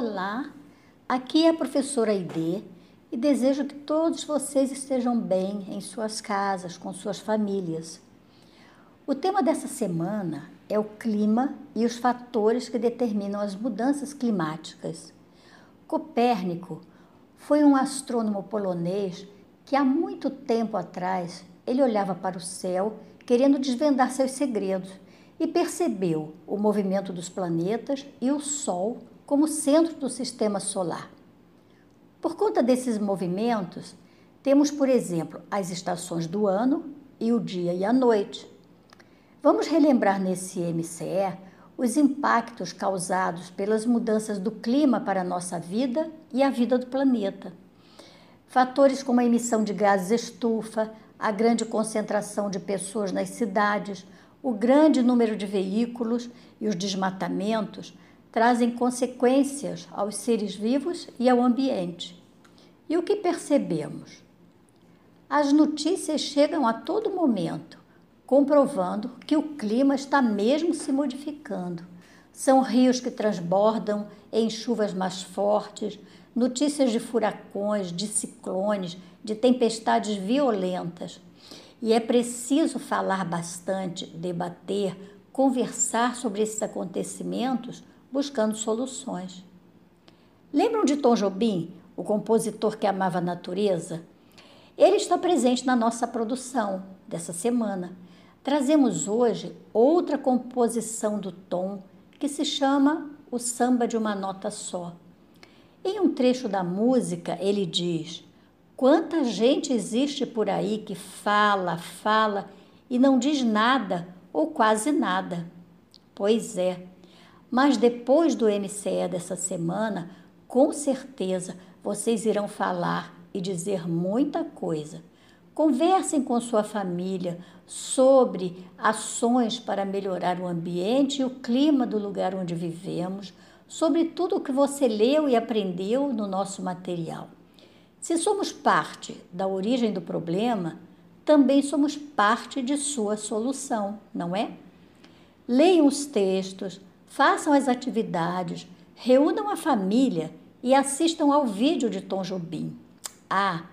Olá, aqui é a professora Aide e desejo que todos vocês estejam bem em suas casas, com suas famílias. O tema dessa semana é o clima e os fatores que determinam as mudanças climáticas. Copérnico foi um astrônomo polonês que há muito tempo atrás ele olhava para o céu querendo desvendar seus segredos e percebeu o movimento dos planetas e o Sol como centro do sistema solar. Por conta desses movimentos, temos, por exemplo, as estações do ano e o dia e a noite. Vamos relembrar nesse MCE os impactos causados pelas mudanças do clima para a nossa vida e a vida do planeta. Fatores como a emissão de gases estufa, a grande concentração de pessoas nas cidades, o grande número de veículos e os desmatamentos trazem consequências aos seres vivos e ao ambiente. E o que percebemos? As notícias chegam a todo momento, comprovando que o clima está mesmo se modificando. São rios que transbordam em chuvas mais fortes, notícias de furacões, de ciclones, de tempestades violentas. E é preciso falar bastante, debater, conversar sobre esses acontecimentos, buscando soluções. Lembram de Tom Jobim, o compositor que amava a natureza? Ele está presente na nossa produção dessa semana. Trazemos hoje outra composição do Tom que se chama O Samba de uma Nota Só. Em um trecho da música, ele diz: Quanta gente existe por aí que fala, fala e não diz nada ou quase nada. Pois é, mas depois do MCE dessa semana, com certeza vocês irão falar e dizer muita coisa. Conversem com sua família sobre ações para melhorar o ambiente e o clima do lugar onde vivemos, sobre tudo o que você leu e aprendeu no nosso material. Se somos parte da origem do problema, também somos parte de sua solução, não é? Leiam os textos, façam as atividades, reúnam a família e assistam ao vídeo de Tom Jobim. Ah,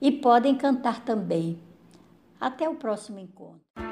e podem cantar também. Até o próximo encontro.